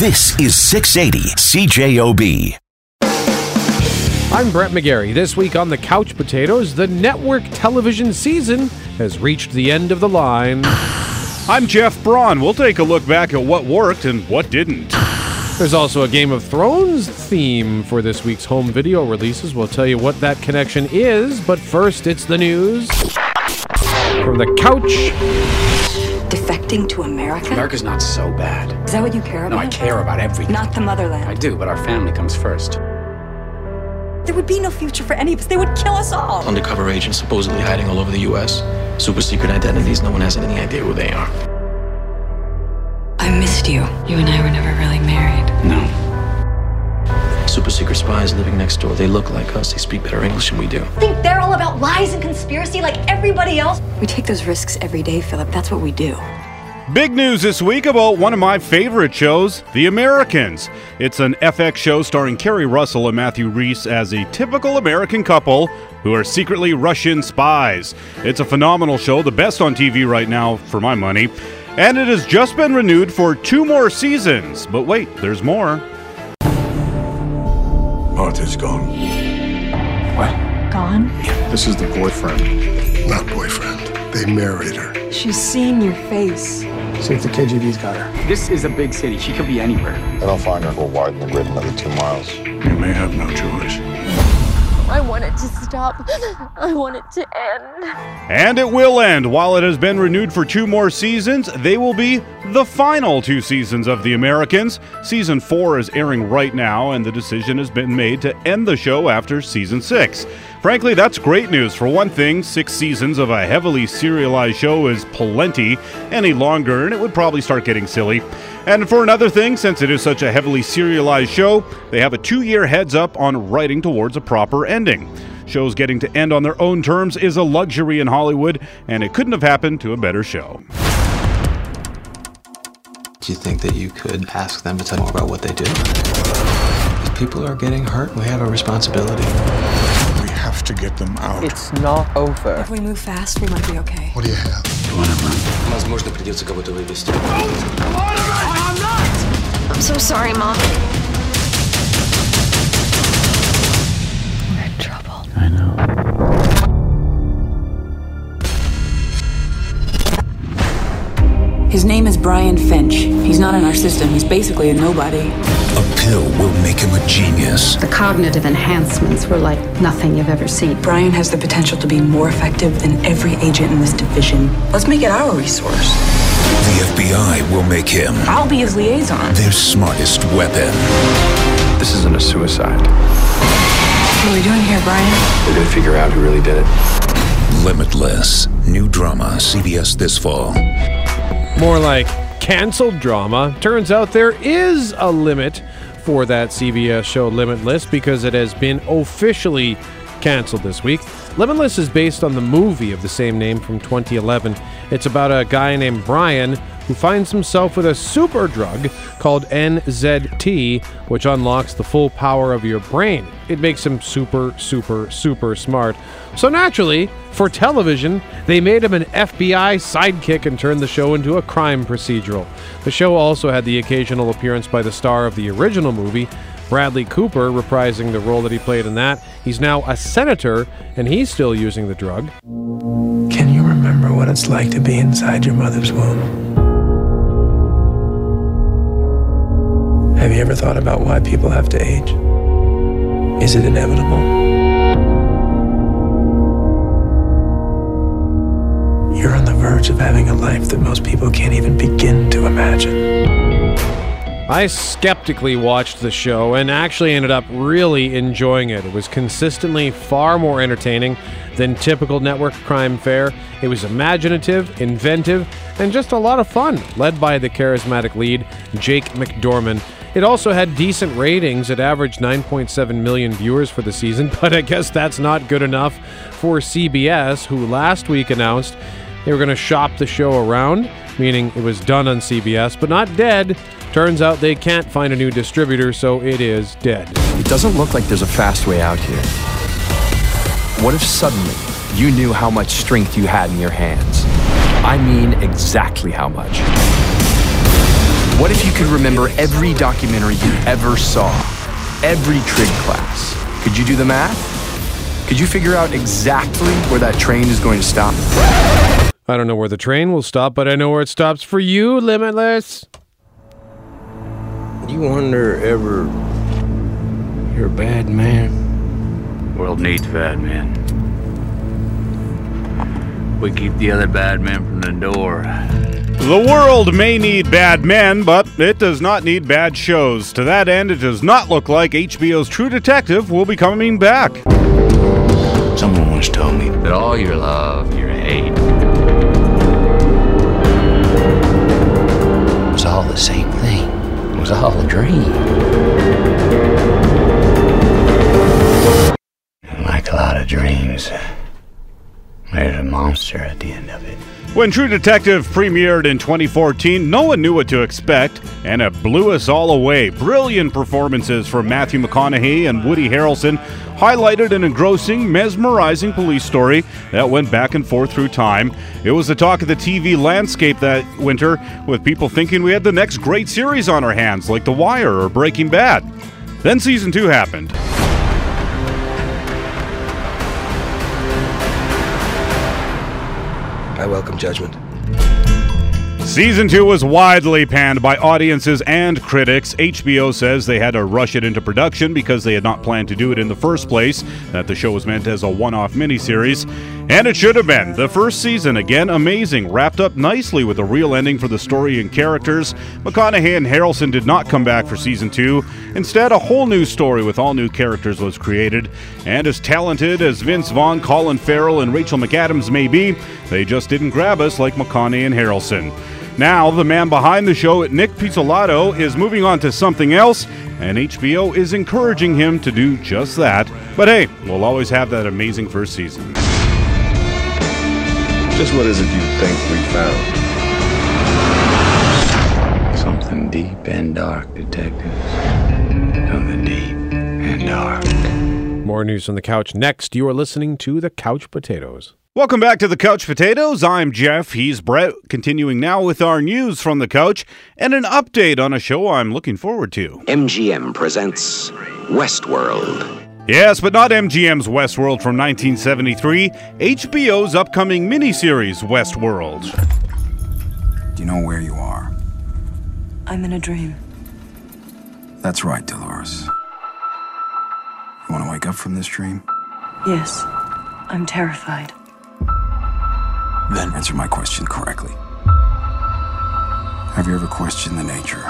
This is 680 CJOB. I'm Brett McGarry. This week on the Couch Potatoes, the network television season has reached the end of the line. I'm Jeff Braun. We'll take a look back at what worked and what didn't. There's also a Game of Thrones theme for this week's home video releases. We'll tell you what that connection is, but first, it's the news. From the couch, Defecting to America? America's not so bad. Is that what you care about? No. I care about everything. Not the motherland. I do, but our family comes first. There would be no future for any of us. They would kill us all. undercover agents supposedly hiding all over the U.S. Super secret identities. No one has any idea who they are. I missed you. You and I were never really married. No. Super secret spies living next door. They look like us. They speak better English than we do. think they're all about lies and conspiracy like everybody else? We take those risks every day, Philip. That's what we do. Big news this week about one of my favorite shows, The Americans. It's an FX show starring Keri Russell and Matthew Rhys as a typical American couple who are secretly Russian spies. It's a phenomenal show, the best on TV right now, for my money. And it has just been renewed for two more seasons. But wait, there's more. Martha's gone. What? Gone? This is the boyfriend. Not boyfriend. They married her. She's seen your face. See if the KGB's got her. This is a big city. She could be anywhere. And I don't find her. We'll widen the grid another two miles. You may have no choice. I want it to stop. I want it to end. And it will end. While it has been renewed for two more seasons, they will be the final two seasons of The Americans. Season four is airing right now, and the decision has been made to end the show after season six. Frankly, that's great news. For one thing, six seasons of a heavily serialized show is plenty. Any longer, and it would probably start getting silly. And for another thing, since it is such a heavily serialized show, they have a two year heads up on writing towards a proper ending. Shows getting to end on their own terms is a luxury in Hollywood, and it couldn't have happened to a better show. Do you think that you could ask them to tell more about what they do? If people are getting hurt, we have a responsibility We have to get them out. It's not over. If we move fast, we might be okay. What do you have? Возможно, придется кого-то вывести. I'm so sorry, Mom. His name is Brian Finch. He's not in our system. He's basically a nobody. A pill will make him a genius. The cognitive enhancements were like nothing you've ever seen. Brian has the potential to be more effective than every agent in this division. Let's make it our resource. The FBI will make him I'll be his liaison. their smartest weapon. This isn't a suicide. What are we doing here, Brian? We're gonna figure out who really did it. Limitless. New drama, CBS this fall. More like canceled drama. Turns out there is a limit for that CBS show Limitless because it has been officially canceled this week. Limitless is based on the movie of the same name from 2011. It's about a guy named Brian who finds himself with a super drug called NZT, which unlocks the full power of your brain. It makes him super, super, super smart. So naturally, for television, they made him an FBI sidekick and turned the show into a crime procedural. The show also had the occasional appearance by the star of the original movie, Bradley Cooper, reprising the role that he played in that. He's now a senator, and he's still using the drug. Can you remember what it's like to be inside your mother's womb? Ever thought about why people have to age? Is it inevitable? You're on the verge of having a life that most people can't even begin to imagine. I skeptically watched the show and actually ended up really enjoying it. It was consistently far more entertaining than typical network crime fare. It was imaginative, inventive, and just a lot of fun, led by the charismatic lead, Jake McDorman. It also had decent ratings. It averaged 9.7 million viewers for the season, but I guess that's not good enough for CBS, who last week announced they were going to shop the show around, meaning it was done on CBS, but not dead. Turns out they can't find a new distributor, so it is dead. It doesn't look like there's a fast way out here. What if suddenly you knew how much strength you had in your hands? I mean, exactly how much. What if you could remember every documentary you ever saw? Every trig class? Could you do the math? Could you figure out exactly where that train is going to stop? I don't know where the train will stop, but I know where it stops for you, Limitless. You wonder ever you're a bad man? World needs bad men. We keep the other bad men from the door. The world may need bad men, but it does not need bad shows. To that end, it does not look like HBO's True Detective will be coming back. Someone once told me that all your love, your hate, was all the same thing. It was all a dream. And like a lot of dreams, there's a monster at the end of it. When True Detective premiered in 2014, no one knew what to expect, and it blew us all away. Brilliant performances from Matthew McConaughey and Woody Harrelson highlighted an engrossing, mesmerizing police story that went back and forth through time. It was the talk of the TV landscape that winter, with people thinking we had the next great series on our hands, like The Wire or Breaking Bad. Then season two happened. I welcome judgment. Season 2 was widely panned by audiences and critics. HBO says they had to rush it into production because they had not planned to do it in the first place, that the show was meant as a one off miniseries. And it should have been. The first season, again, amazing, wrapped up nicely with a real ending for the story and characters. McConaughey and Harrelson did not come back for season 2. Instead, a whole new story with all new characters was created. And as talented as Vince Vaughn, Colin Farrell, and Rachel McAdams may be, they just didn't grab us like McConaughey and Harrelson. Now, the man behind the show, Nic Pizzolatto, is moving on to something else, and HBO is encouraging him to do just that. But hey, we'll always have that amazing first season. Just what is it you think we found? Something deep and dark, detectives. Something deep and dark. More news on the couch next. You are listening to The Couch Potatoes. Welcome back to the Couch Potatoes. I'm Jeff. He's Brett. Continuing now with our news from the couch and an update on a show I'm looking forward to. MGM presents Westworld. Yes, but not MGM's Westworld from 1973, HBO's upcoming miniseries Westworld. Do you know where you are? I'm in a dream. That's right, Dolores. You want to wake up from this dream? Yes, I'm terrified. Then answer my question correctly. Have you ever questioned the nature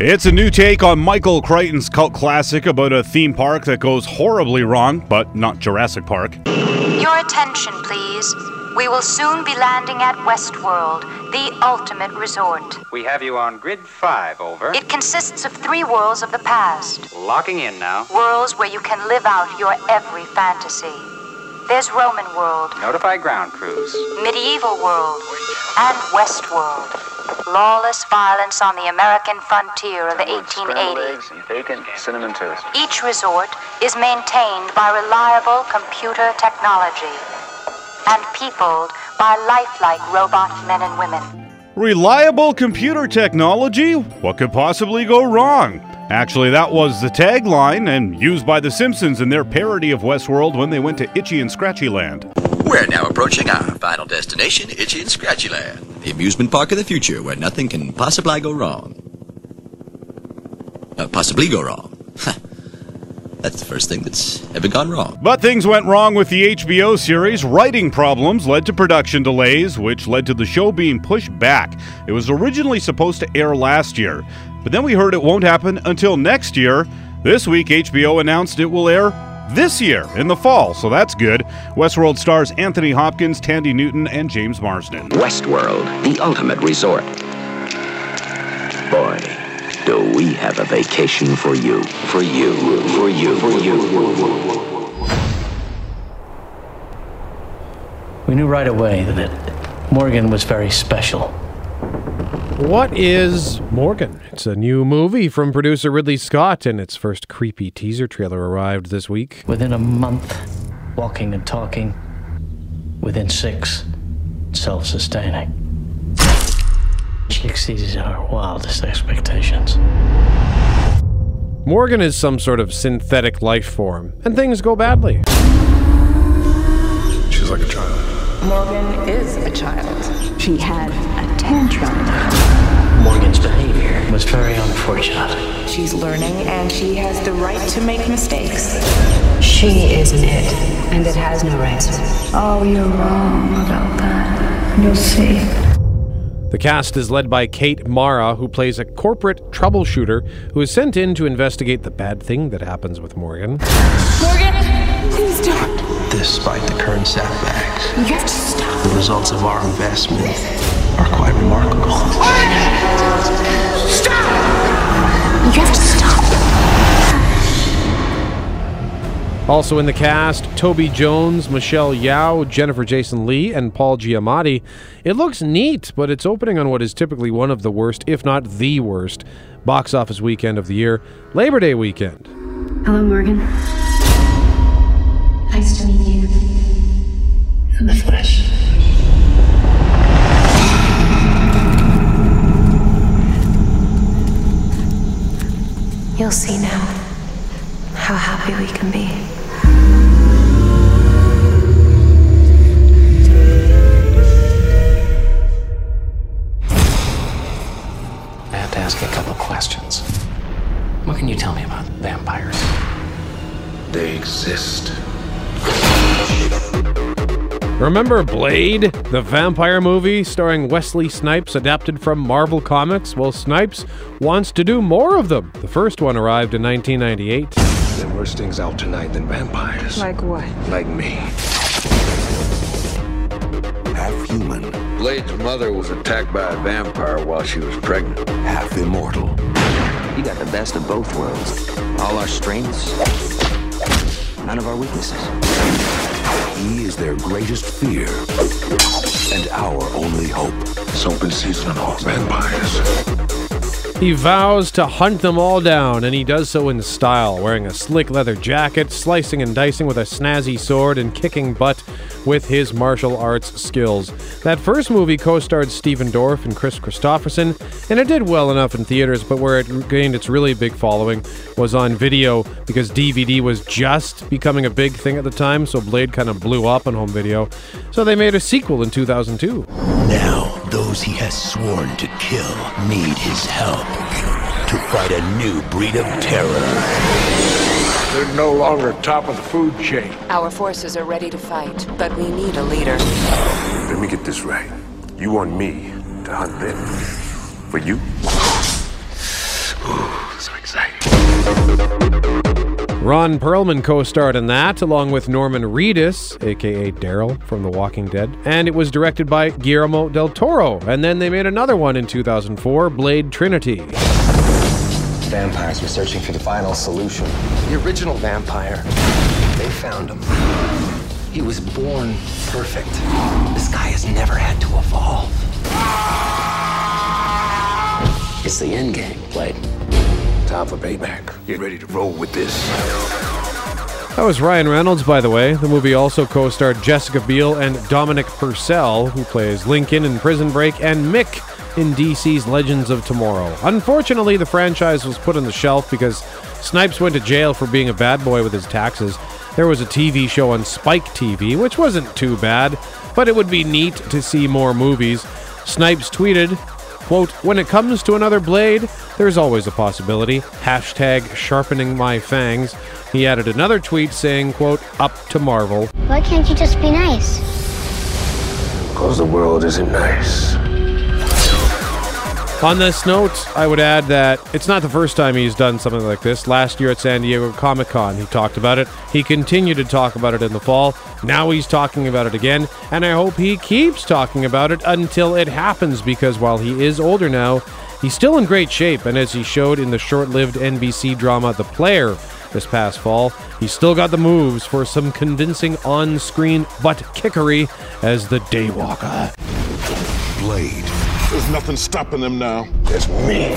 It's a new take on Michael Crichton's cult classic about a theme park that goes horribly wrong, but not Jurassic Park. Your attention, please. We will soon be landing at Westworld, the ultimate resort. We have you on grid five, over. It consists of three worlds of the past. Locking in now. Worlds where you can live out your every fantasy. There's Roman world. Notify ground crews. Medieval world. And West world. Lawless violence on the American frontier of the 1880s. Bacon, cinnamon toast. Each resort is maintained by reliable computer technology and peopled by lifelike robot men and women. Reliable computer technology? What could possibly go wrong? Actually, that was the tagline and used by The Simpsons in their parody of Westworld when they went to Itchy and Scratchy Land. We're now approaching our final destination, Itchy and Scratchy Land, the amusement park of the future where nothing can possibly go wrong. Uh, possibly go wrong. That's the first thing that's ever gone wrong. But things went wrong with the HBO series. Writing problems led to production delays, which led to the show being pushed back. It was originally supposed to air last year, but then we heard it won't happen until next year. This week, HBO announced it will air this year in the fall, so that's good. Westworld stars Anthony Hopkins, Thandie Newton, and James Marsden. Westworld, the ultimate resort. Boy, do we have a vacation for you. For you, for you, for you. We knew right away that Morgan was very special. What is Morgan? It's a new movie from producer Ridley Scott, and its first creepy teaser trailer arrived this week. Within a month, walking and talking. Within six, self sustaining. She exceeded our wildest expectations. Morgan is some sort of synthetic life form, and things go badly. She's like a child. Morgan is a child. She had a tantrum. Morgan's behavior was very unfortunate. She's learning and she has the right to make mistakes. She isn't it, and it has no rights. Oh, you're wrong about that. You'll see. The cast is led by Kate Mara, who plays a corporate troubleshooter who is sent in to investigate the bad thing that happens with Morgan. Morgan, please don't. Despite the current setbacks, You have to stop. the results of our investment are quite remarkable. You have to stop. Also in the cast, Toby Jones, Michelle Yeoh, Jennifer Jason Lee, and Paul Giamatti. It looks neat, but it's opening on what is typically one of the worst, if not the worst, box office weekend of the year, Labor Day weekend. Hello, Morgan. Nice to meet you. You'll see now how happy we can be. Remember Blade, the vampire movie starring Wesley Snipes, adapted from Marvel Comics? Well, Snipes wants to do more of them. The first one arrived in 1998. There are worse things out tonight than vampires. Like what? Like me. Half human, Blade's mother was attacked by a vampire while she was pregnant. half immortal. You got the best of both worlds. All our strengths, none of our weaknesses. He is their greatest fear and our only hope. It's open season on all vampires. He vows to hunt them all down, and he does so in style, wearing a slick leather jacket, slicing and dicing with a snazzy sword, and kicking butt with his martial arts skills. That first movie co starred Stephen Dorff and Kris Kristofferson, and it did well enough in theaters, but where it gained its really big following was on video because DVD was just becoming a big thing at the time, so Blade kind of blew up on home video. So they made a sequel in 2002. Now, those he has sworn to kill need his help to fight a new breed of terror. They're no longer top of the food chain. Our forces are ready to fight, but we need a leader. Let me get this right. You want me to hunt them. For you? Ooh, so exciting. Ron Perlman co starred in that, along with Norman Reedus, aka Daryl from The Walking Dead, and it was directed by Guillermo del Toro. And then they made another one in 2004, Blade Trinity. Vampires were searching for the final solution. The original vampire, they found him. He was born perfect. This guy has never had to evolve. It's the end game, Blade. Time for payback. Get ready to roll with this. That was Ryan Reynolds, by the way. The movie also co starred Jessica Biel and Dominic Purcell, who plays Lincoln in Prison Break, and Mick in DC's Legends of Tomorrow. Unfortunately, the franchise was put on the shelf because Snipes went to jail for being a bad boy with his taxes. There was a TV show on Spike TV, which wasn't too bad, but it would be neat to see more movies. Snipes tweeted, quote, When it comes to another blade, there's always a possibility. Hashtag sharpening my fangs. He added another tweet saying, quote, up to Marvel. Why can't you just be nice? Because the world isn't nice. On this note, I would add that it's not the first time he's done something like this. Last year at San Diego Comic Con, he talked about it. He continued to talk about it in the fall. Now he's talking about it again, and I hope he keeps talking about it until it happens because while he is older now, he's still in great shape. And as he showed in the short lived NBC drama The Player this past fall, he's still got the moves for some convincing on screen butt kickery as the Daywalker. Blade. There's nothing stopping them now. There's me.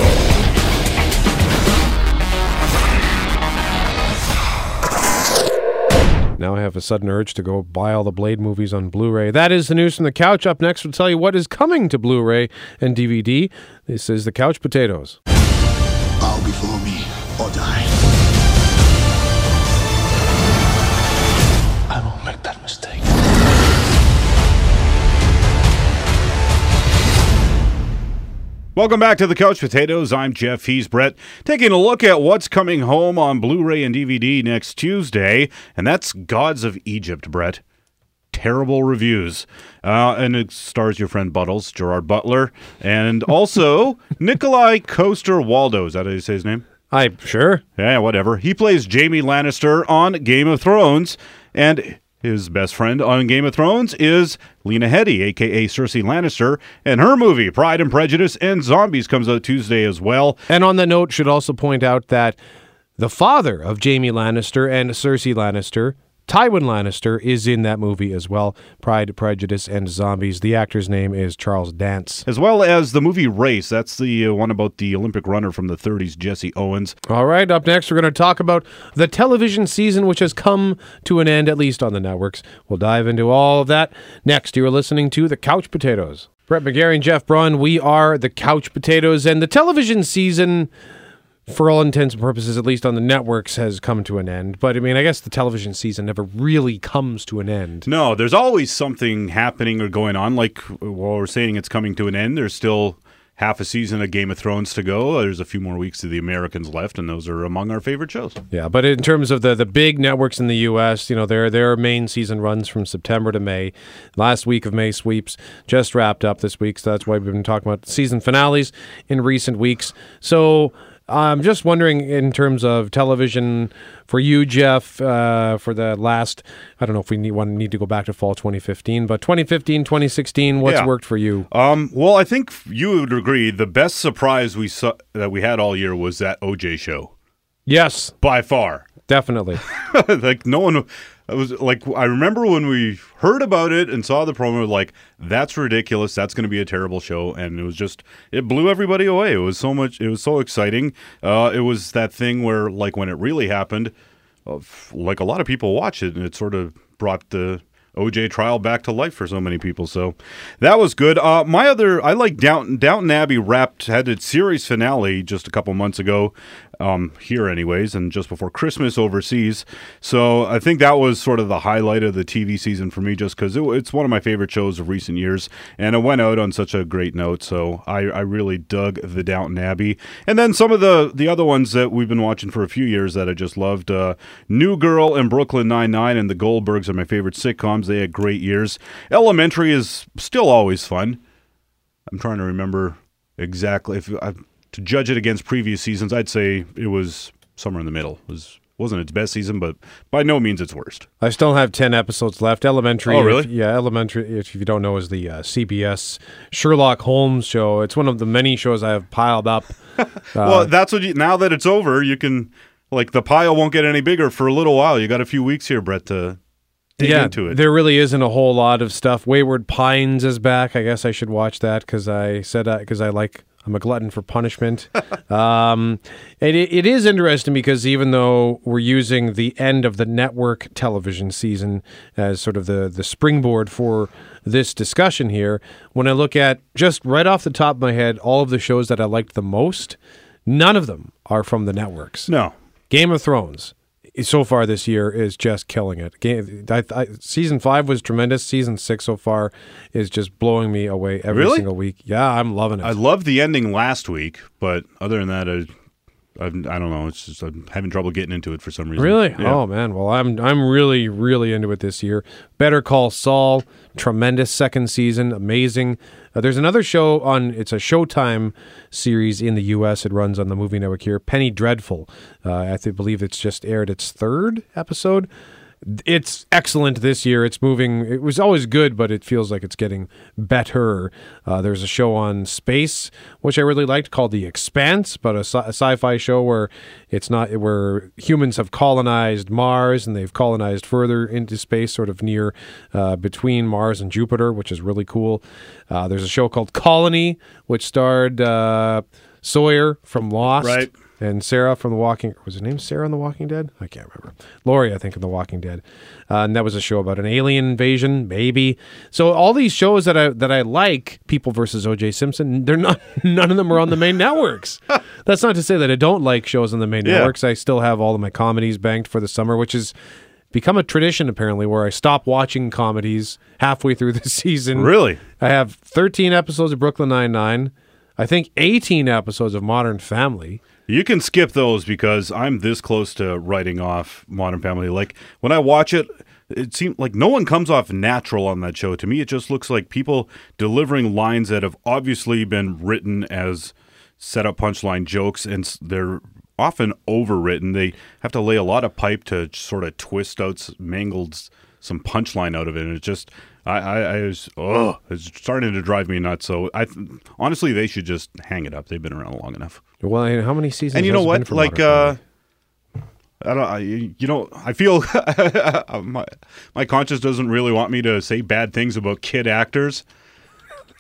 Now I have a sudden urge to go buy all the Blade movies on Blu-ray. That is the news from the couch. Up next, we'll tell you what is coming to Blu-ray and DVD. This is the Couch Potatoes. Bow before me or die. Welcome back to the Couch Potatoes. I'm Jeff. He's Brett. Taking a look at what's coming home on Blu ray and DVD next Tuesday, and that's Gods of Egypt, Brett. Terrible reviews. Uh, and it stars your friend Buttles, Gerard Butler, and also Nikolaj Coster-Waldau. Is that how you say his name? I sure. Yeah, whatever. He plays Jaime Lannister on Game of Thrones, and his best friend on Game of Thrones is Lena Headey, aka Cersei Lannister, and her movie Pride and Prejudice and Zombies comes out Tuesday as well. And on the note, should also point out that the father of Jaime Lannister and Cersei Lannister, Tywin Lannister, is in that movie as well. Pride, Prejudice, and Zombies. The actor's name is Charles Dance. As well as the movie Race. That's the uh, one about the Olympic runner from the 30s, Jesse Owens. All right, up next, we're going to talk about the television season, which has come to an end, at least on the networks. We'll dive into all of that. Next, you're listening to The Couch Potatoes. Brett McGarry and Jeff Braun, we are The Couch Potatoes, and the television season for all intents and purposes, at least on the networks, has come to an end. But I mean, I guess the television season never really comes to an end. No, there's always something happening or going on. Like while we're saying it's coming to an end, there's still half a season of Game of Thrones to go. There's a few more weeks of the Americans left, and those are among our favorite shows. Yeah, but in terms of the the big networks in the U.S., you know, their their main season runs from September to May. Last week of May sweeps just wrapped up this week, so that's why we've been talking about season finales in recent weeks. So. I'm just wondering, in terms of television, for you, Jeff, uh, for the last, I don't know if we need, want need to go back to fall 2015, but 2015, 2016, what's Yeah. worked for you? Um, well, I think you would agree the best surprise we saw that we had all year was that OJ show. Yes, by far, definitely. like no one. I was like, I remember when we heard about it and saw the promo, like that's ridiculous. That's going to be a terrible show, and it was just it blew everybody away. It was so much. It was so exciting. Uh, it was that thing where, like, when it really happened, uh, like a lot of people watched it, and it sort of brought the OJ trial back to life for so many people. So that was good. Uh, my other, I like Downton, Downton Abbey wrapped had its series finale just a couple months ago, um, here anyways, and just before Christmas overseas. So I think that was sort of the highlight of the TV season for me, just because it, it's one of my favorite shows of recent years, and it went out on such a great note. So I, I really dug the Downton Abbey, and then some of the the other ones that we've been watching for a few years that I just loved. Uh, New Girl and Brooklyn Nine Nine and The Goldbergs are my favorite sitcoms. They had great years. Elementary is still always fun. I'm trying to remember exactly if I, to judge it against previous seasons. I'd say it was somewhere in the middle. It was wasn't its best season, but by no means its worst. I still have 10 episodes left. Elementary. Oh, really? if- yeah, Elementary, if you don't know, is the uh, CBS Sherlock Holmes show. It's one of the many shows I have piled up. Uh, well, that's what you, now that it's over, you can like the pile won't get any bigger for a little while. You got a few weeks here, Brett, to yeah, into it. there really isn't a whole lot of stuff. Wayward Pines is back. I guess I should watch that because I said because I like I'm a glutton for punishment. um, it, it is interesting because even though we're using the end of the network television season as sort of the the springboard for this discussion here, when I look at just right off the top of my head, all of the shows that I liked the most, none of them are from the networks. No. Game of Thrones so far this year is just killing it. Game, I, I, season five was tremendous. Season six so far is just blowing me away every Really? single week. Yeah, I'm loving it. I loved the ending last week, but other than that, I, I've, I don't know. It's just I'm having trouble getting into it for some reason. Really? Yeah. Oh man. Well, I'm I'm really really into it this year. Better Call Saul, tremendous second season, amazing. Uh, there's another show on. It's a Showtime series in the U.S. It runs on the movie network here. Penny Dreadful. Uh, I th- believe it's just aired its third episode. It's excellent this year. It's moving. It was always good, but it feels like it's getting better. Uh, there's a show on space which I really liked called The Expanse, but a, sci- a sci-fi show where it's not where humans have colonized Mars and they've colonized further into space, sort of near uh, between Mars and Jupiter, which is really cool. Uh, there's a show called Colony, which starred uh, Sawyer from Lost. Right. And Sarah from The Walking. Was her name Sarah in The Walking Dead? I can't remember. Lori, I think, in The Walking Dead, uh, and that was a show about an alien invasion, maybe. So all these shows that I that I like, People versus O.J. Simpson, they're not. None of them are on the main networks. That's not to say that I don't like shows on the main Yeah. networks. I still have all of my comedies banked for the summer, which is become a tradition apparently where I stop watching comedies halfway through the season. Really? I have 13 episodes of Brooklyn Nine-Nine. I think 18 episodes of Modern Family. You can skip those because I'm this close to writing off Modern Family. Like when I watch it, it seems like no one comes off natural on that show. To me, it just looks like people delivering lines that have obviously been written as set up punchline jokes, and they're often overwritten. They have to lay a lot of pipe to sort of twist out, mangled some punchline out of it, and it just. I, I, I was, oh, it's starting to drive me nuts. So I, th- honestly, they should just hang it up. They've been around long enough. Well, and how many seasons? And you know what? Like, uh, I don't. I, you know, I feel my my conscience doesn't really want me to say bad things about kid actors,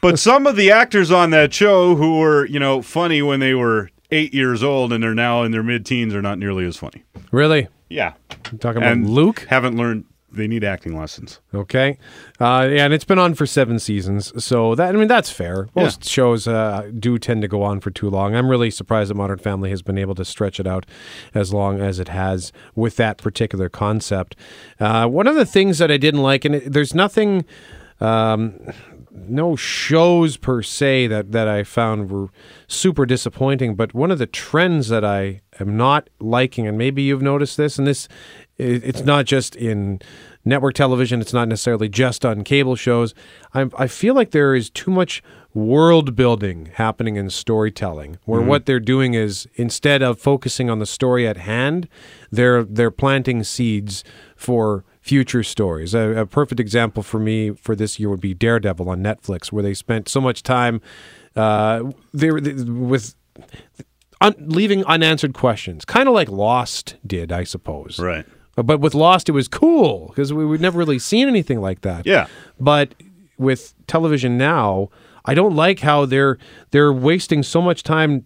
but some of the actors on that show who were, you know, funny when they were eight years old and they're now in their mid teens are not nearly as funny. Really? Yeah, talking about and Luke? haven't learned. They need acting lessons. Okay. Uh, yeah, and it's been on for seven seasons. So that I mean that's fair. Most shows uh, do tend to go on for too long. I'm really surprised that Modern Family has been able to stretch it out as long as it has with that particular concept. Uh, one of the things that I didn't like, and it, there's nothing. Um, no shows per se that, that I found were super disappointing, but one of the trends that I am not liking, and maybe you've noticed this, and this it's not just in network television, it's not necessarily just on cable shows. I, I feel like there is too much world building happening in storytelling, where Mhm. what they're doing is instead of focusing on the story at hand, they're they're planting seeds for future stories. A, a perfect example for me for this year would be Daredevil on Netflix, where they spent so much time uh, they, were- they, with un, leaving unanswered questions, kind of like Lost did, I suppose. Right. But with Lost, it was cool because we, we've never really seen anything like that. Yeah. But with television now, I don't like how they're they're wasting so much time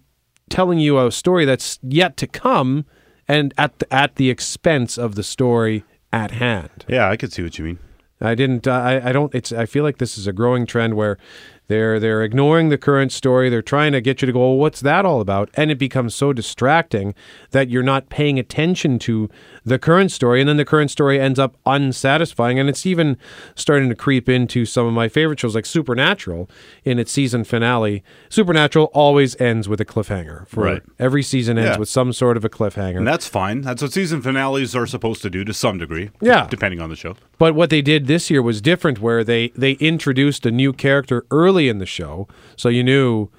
telling you a story that's yet to come, and at the, at the expense of the story at hand. Yeah, I could see what you mean. I didn't. I, I don't. It's. I feel like this is a growing trend where they're they're ignoring the current story. They're trying to get you to go. Well, what's that all about? And it becomes so distracting that you're not paying attention to the current story, and then the current story ends up unsatisfying. And it's even starting to creep into some of my favorite shows, like Supernatural. In its season finale, Supernatural always ends with a cliffhanger. For Right. Every season ends Yeah. with some sort of a cliffhanger. And that's fine. That's what season finales are supposed to do to some degree. Yeah. Depending on the show. But what they did this year was different, where they they introduced a new character early in the show, so you knew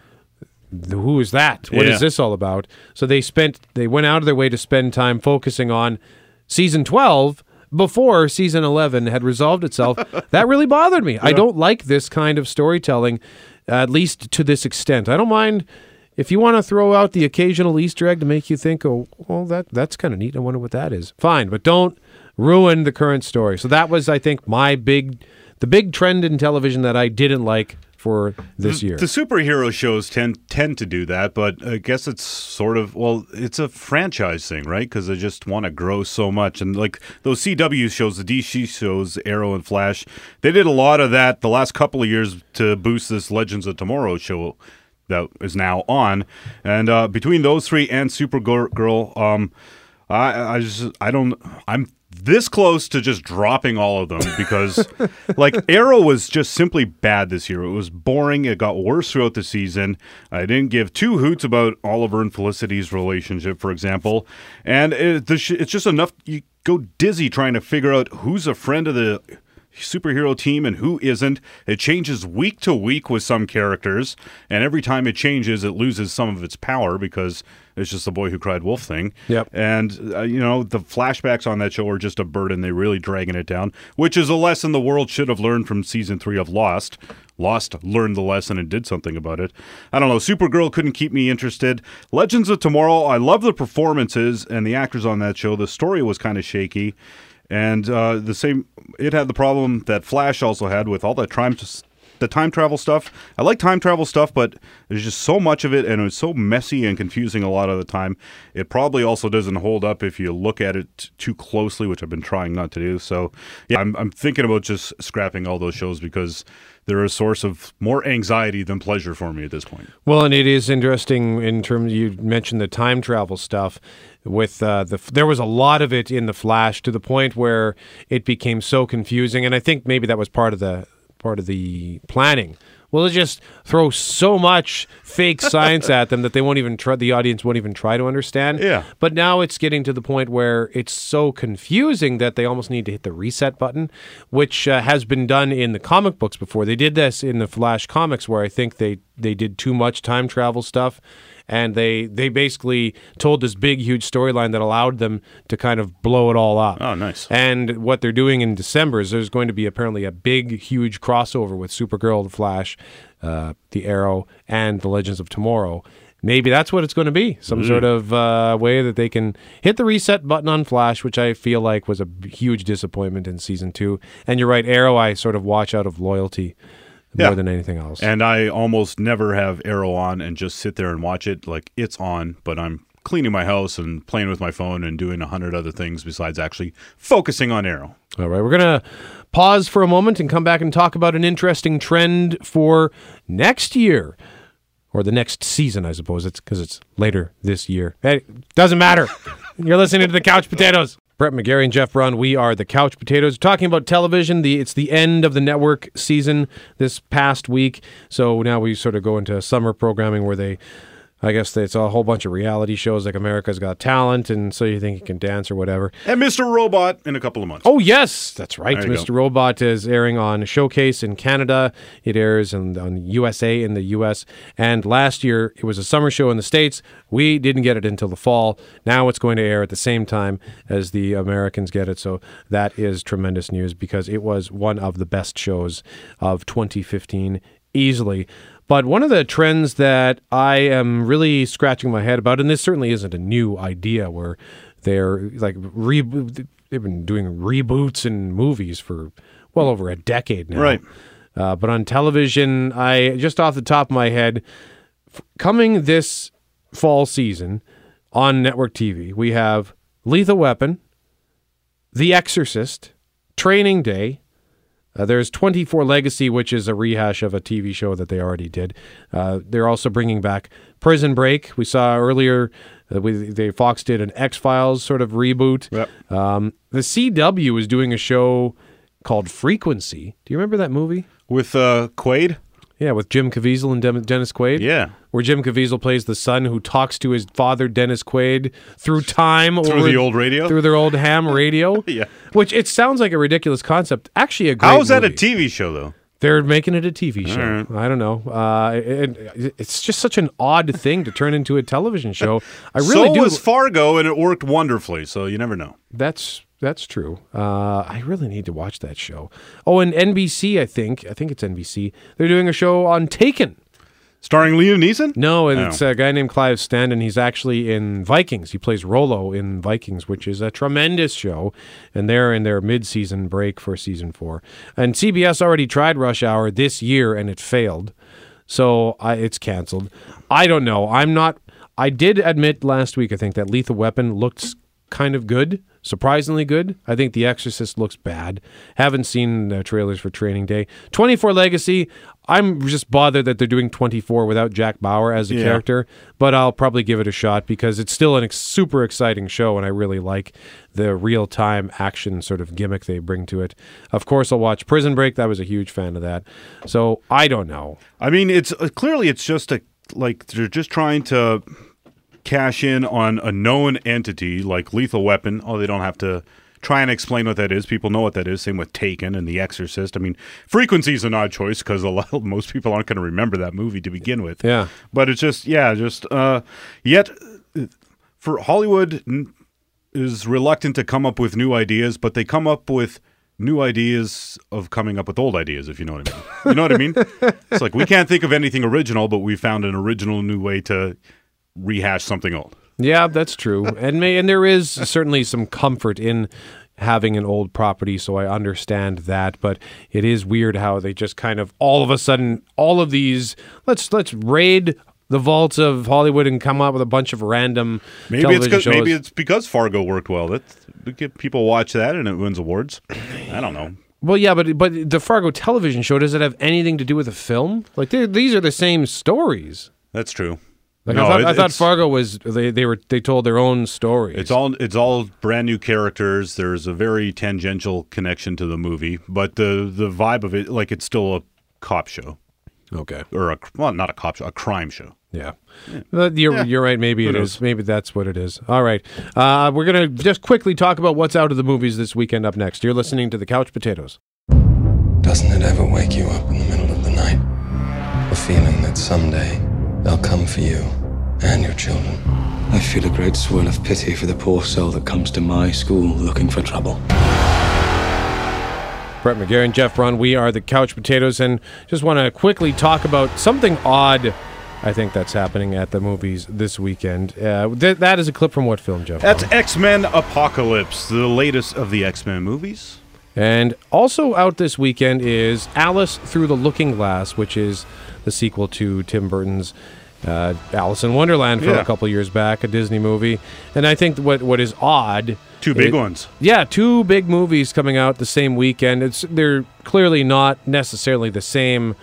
who is that? What is Yeah. this all about? So they spent they went out of their way to spend time focusing on season twelve before season eleven had resolved itself. that really bothered me. I don't like this kind of storytelling, at least to this extent. I don't mind. If you want to throw out the occasional Easter egg to make you think, oh, well, that that's kind of neat. I wonder what that is. Fine, but don't ruin the current story. So that was, I think, my big, the big trend in television that I didn't like for this the, year. The superhero shows tend tend to do that, but I guess it's sort of well, it's a franchise thing, right? Because they just want to grow so much, and like those CW shows, the DC shows, Arrow and Flash, they did a lot of that the last couple of years to boost this Legends of Tomorrow show that is now on, and uh, between those three and Supergirl, um, I I just I don't I'm this close to just dropping all of them because like Arrow was just simply bad this year. It was boring. It got worse throughout the season. I didn't give two hoots about Oliver and Felicity's relationship, for example, and it, it's just enough. You go dizzy trying to figure out who's a friend of the superhero team and who isn't. It changes week to week with some characters, and every time it changes, it loses some of its power because it's just the boy who cried wolf thing. Yep. And uh, you know the flashbacks on that show are just a burden. They really dragging it down, which is a lesson the world should have learned from season three of Lost. Lost learned the lesson and did something about it. I don't know. Supergirl couldn't keep me interested. Legends of Tomorrow. I love the performances and the actors on that show. The story was kind of shaky. And uh, the same, it had the problem that Flash also had with all the time, the time travel stuff. I like time travel stuff, but there's just so much of it, and it's so messy and confusing a lot of the time. It probably also doesn't hold up if you look at it too closely, which I've been trying not to do. So, yeah, I'm, I'm thinking about just scrapping all those shows because they're a source of more anxiety than pleasure for me at this point. Well, and it is interesting in terms you mentioned the time travel stuff. With uh, the there was a lot of it in the Flash to the point where it became so confusing, and I think maybe that was part of the part of the planning. Well, just throw so much fake science at them that they won't even try. The audience won't even try to understand. Yeah. But now it's getting to the point where it's so confusing that they almost need to hit the reset button, which uh, has been done in the comic books before. They did this in the Flash comics, where I think they they did too much time travel stuff, and they they basically told this big huge storyline that allowed them to kind of blow it all up. Oh, nice. And what they're doing in December is there's going to be apparently a big huge crossover with Supergirl, the Flash, uh, the Arrow, and the Legends of Tomorrow. Maybe that's what it's going to be. Some Mm. sort of uh, way that they can hit the reset button on Flash, which I feel like was a huge disappointment in season two. And you're right, Arrow, I sort of watch out of loyalty more Yeah. than anything else. And I almost never have Arrow on and just sit there and watch it. Like it's on, but I'm cleaning my house and playing with my phone and doing a hundred other things besides actually focusing on Arrow. All right, we're going to pause for a moment and come back and talk about an interesting trend for next year or the next season, I suppose. It's because it's later this year. Hey, doesn't matter. You're listening to the Couch Potatoes. Brett McGarry and Jeff Braun, we are the Couch Potatoes. Talking about television, the it's the end of the network season this past week. So now we sort of go into summer programming where they I guess it's a whole bunch of reality shows like America's Got Talent and So You Think You Can Dance or whatever. And Mr. Robot in a couple of months. Oh yes, that's right. Mr. go. Robot is airing on Showcase in Canada. It airs in, on USA in the US. And last year it was a summer show in the States. We didn't get it until the fall. Now it's going to air at the same time as the Americans get it. So that is tremendous news because it was one of the best shows of 2015 easily. But one of the trends that I am really scratching my head about, and this certainly isn't a new idea, where they're like re- they've been doing reboots in movies for well over a decade now. Right. Uh, but on television, I just off the top of my head, f- coming this fall season on network TV, we have Lethal Weapon, The Exorcist, Training Day. Uh, there's 24 Legacy, which is a rehash of a TV show that they already did. Uh, they're also bringing back Prison Break. We saw earlier that we, they Fox did an X Files sort of reboot. Um, the CW is doing a show called Frequency. Do you remember that movie with uh, Quaid? Yeah, with Jim Caviezel and Dem- Dennis Quaid. Yeah. where Jim Caviezel plays the son who talks to his father Dennis Quaid through time Through the old radio? through their old ham radio. Yeah. which it sounds like a ridiculous concept. Actually, a great. How is that a movie. TV show though? They're making it a TV show. All right. I don't know. Uh, it, it- it's just such an odd thing to turn into a television show. I really so do. was Fargo, and it worked wonderfully. So you never know. That's that's true. Uh, I really need to watch that show. Oh, and NBC, I think. I think it's NBC. They're doing a show on Taken. Starring Liam Neeson? No, and it's Oh. a guy named Clive Standen. He's actually in Vikings. He plays Rollo in Vikings, which is a tremendous show. And they're in their mid-season break for season four. And CBS already tried Rush Hour this year, and it failed. So I, it's canceled. I don't know. I'm not. I did admit last week, I think, that Lethal Weapon looked kind of good, surprisingly good. I think The Exorcist looks bad. Haven't seen the trailers for Training Day. 24 Legacy. I'm just bothered that they're doing 24 without Jack Bauer as a Yeah. character, but I'll probably give it a shot because it's still a ex- super exciting show, and I really like the real time action sort of gimmick they bring to it. Of course, I'll watch Prison Break. That was a huge fan of that. So I don't know. I mean, it's uh, clearly it's just a like they're just trying to cash in on a known entity like Lethal Weapon. Oh, they don't have to try and explain what that is. People know what that is. Same with Taken and The Exorcist. I mean, Frequency is an odd choice because a lot most people aren't going to remember that movie to begin with. Yeah. but it's just yeah, just uh, yet uh, for Hollywood n- is reluctant to come up with new ideas, but they come up with new ideas of coming up with old ideas, if you know what I mean. You know what I mean? it's like we can't think of anything original, but we found an original new way to rehash something old. Yeah, that's true, and may, and there is certainly some comfort in having an old property, so I understand that. But it is weird how they just kind of all of a sudden all of these let's let's raid the vaults of Hollywood and come up with a bunch of random Maybe it's shows. maybe it's because Fargo worked well. That people watch that and it wins awards. I don't know. Well, yeah, but but the Fargo television show does it have anything to do with the film? Like these are the same stories. That's true. Like No, I thought, it- I thought Fargo was they, they were they told their own story. It's all it's all brand new characters. There's a very tangential connection to the movie, but the the vibe of it, like it's still a cop show. Okay. Or a well, not a cop show, a crime show. Yeah. Uh, You're, Yeah. you're right. Maybe Who it knows? is. Maybe that's what it is. All right. Uh, we're going to just quickly talk about what's out of the movies this weekend up next. You're listening to The Couch Potatoes. Doesn't it ever wake you up in the middle of the night? The feeling that someday they'll come for you and your children. I feel a great swirl of pity for the poor soul that comes to my school looking for trouble. Brett McGarry and Jeff Braun. We are The Couch Potatoes and just want to quickly talk about something odd I think that's happening at the movies this weekend. Uh, th- that is a clip from what film, Jeff? That's X Men Apocalypse, the latest of the X Men movies. And also out this weekend is Alice Through the Looking Glass, which is the sequel to Tim Burton's uh, Alice in Wonderland from Yeah. a couple years back, a Disney movie. And I think what what is odd, Two big it- ones. Yeah, two big movies coming out the same weekend. It's they're clearly not necessarily the same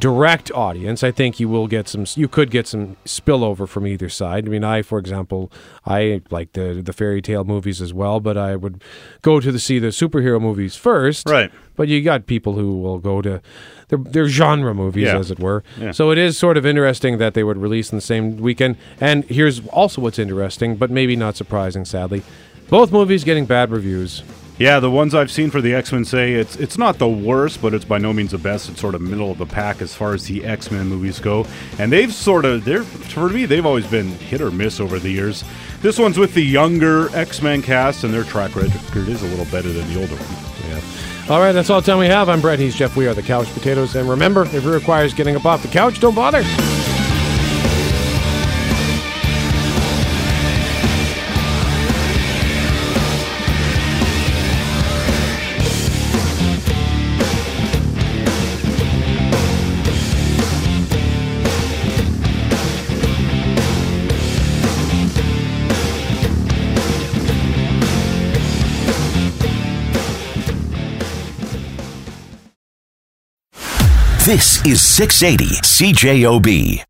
direct audience. I think you will get some. You could get some spillover from either side. I mean, I, for example, I like the the fairy tale movies as well, but I would go to the, see the superhero movies first. Right. But you got people who will go to their, their genre movies, Yeah. as it were. Yeah. So it is sort of interesting that they would release in the same weekend. And here's also what's interesting, but maybe not surprising, sadly. Both movies getting bad reviews. Yeah, the ones I've seen for the X Men say it's it's not the worst, but it's by no means the best. It's sort of middle of the pack as far as the X Men movies go, and they've sort of they're for me they've always been hit or miss over the years. This one's with the younger X Men cast, and their track record is a little better than the older one. Yeah. All right, that's all the time we have. I'm Brett. He's Jeff. We are the Couch Potatoes. And remember, if it requires getting up off the couch, don't bother. This is 680 CJOB.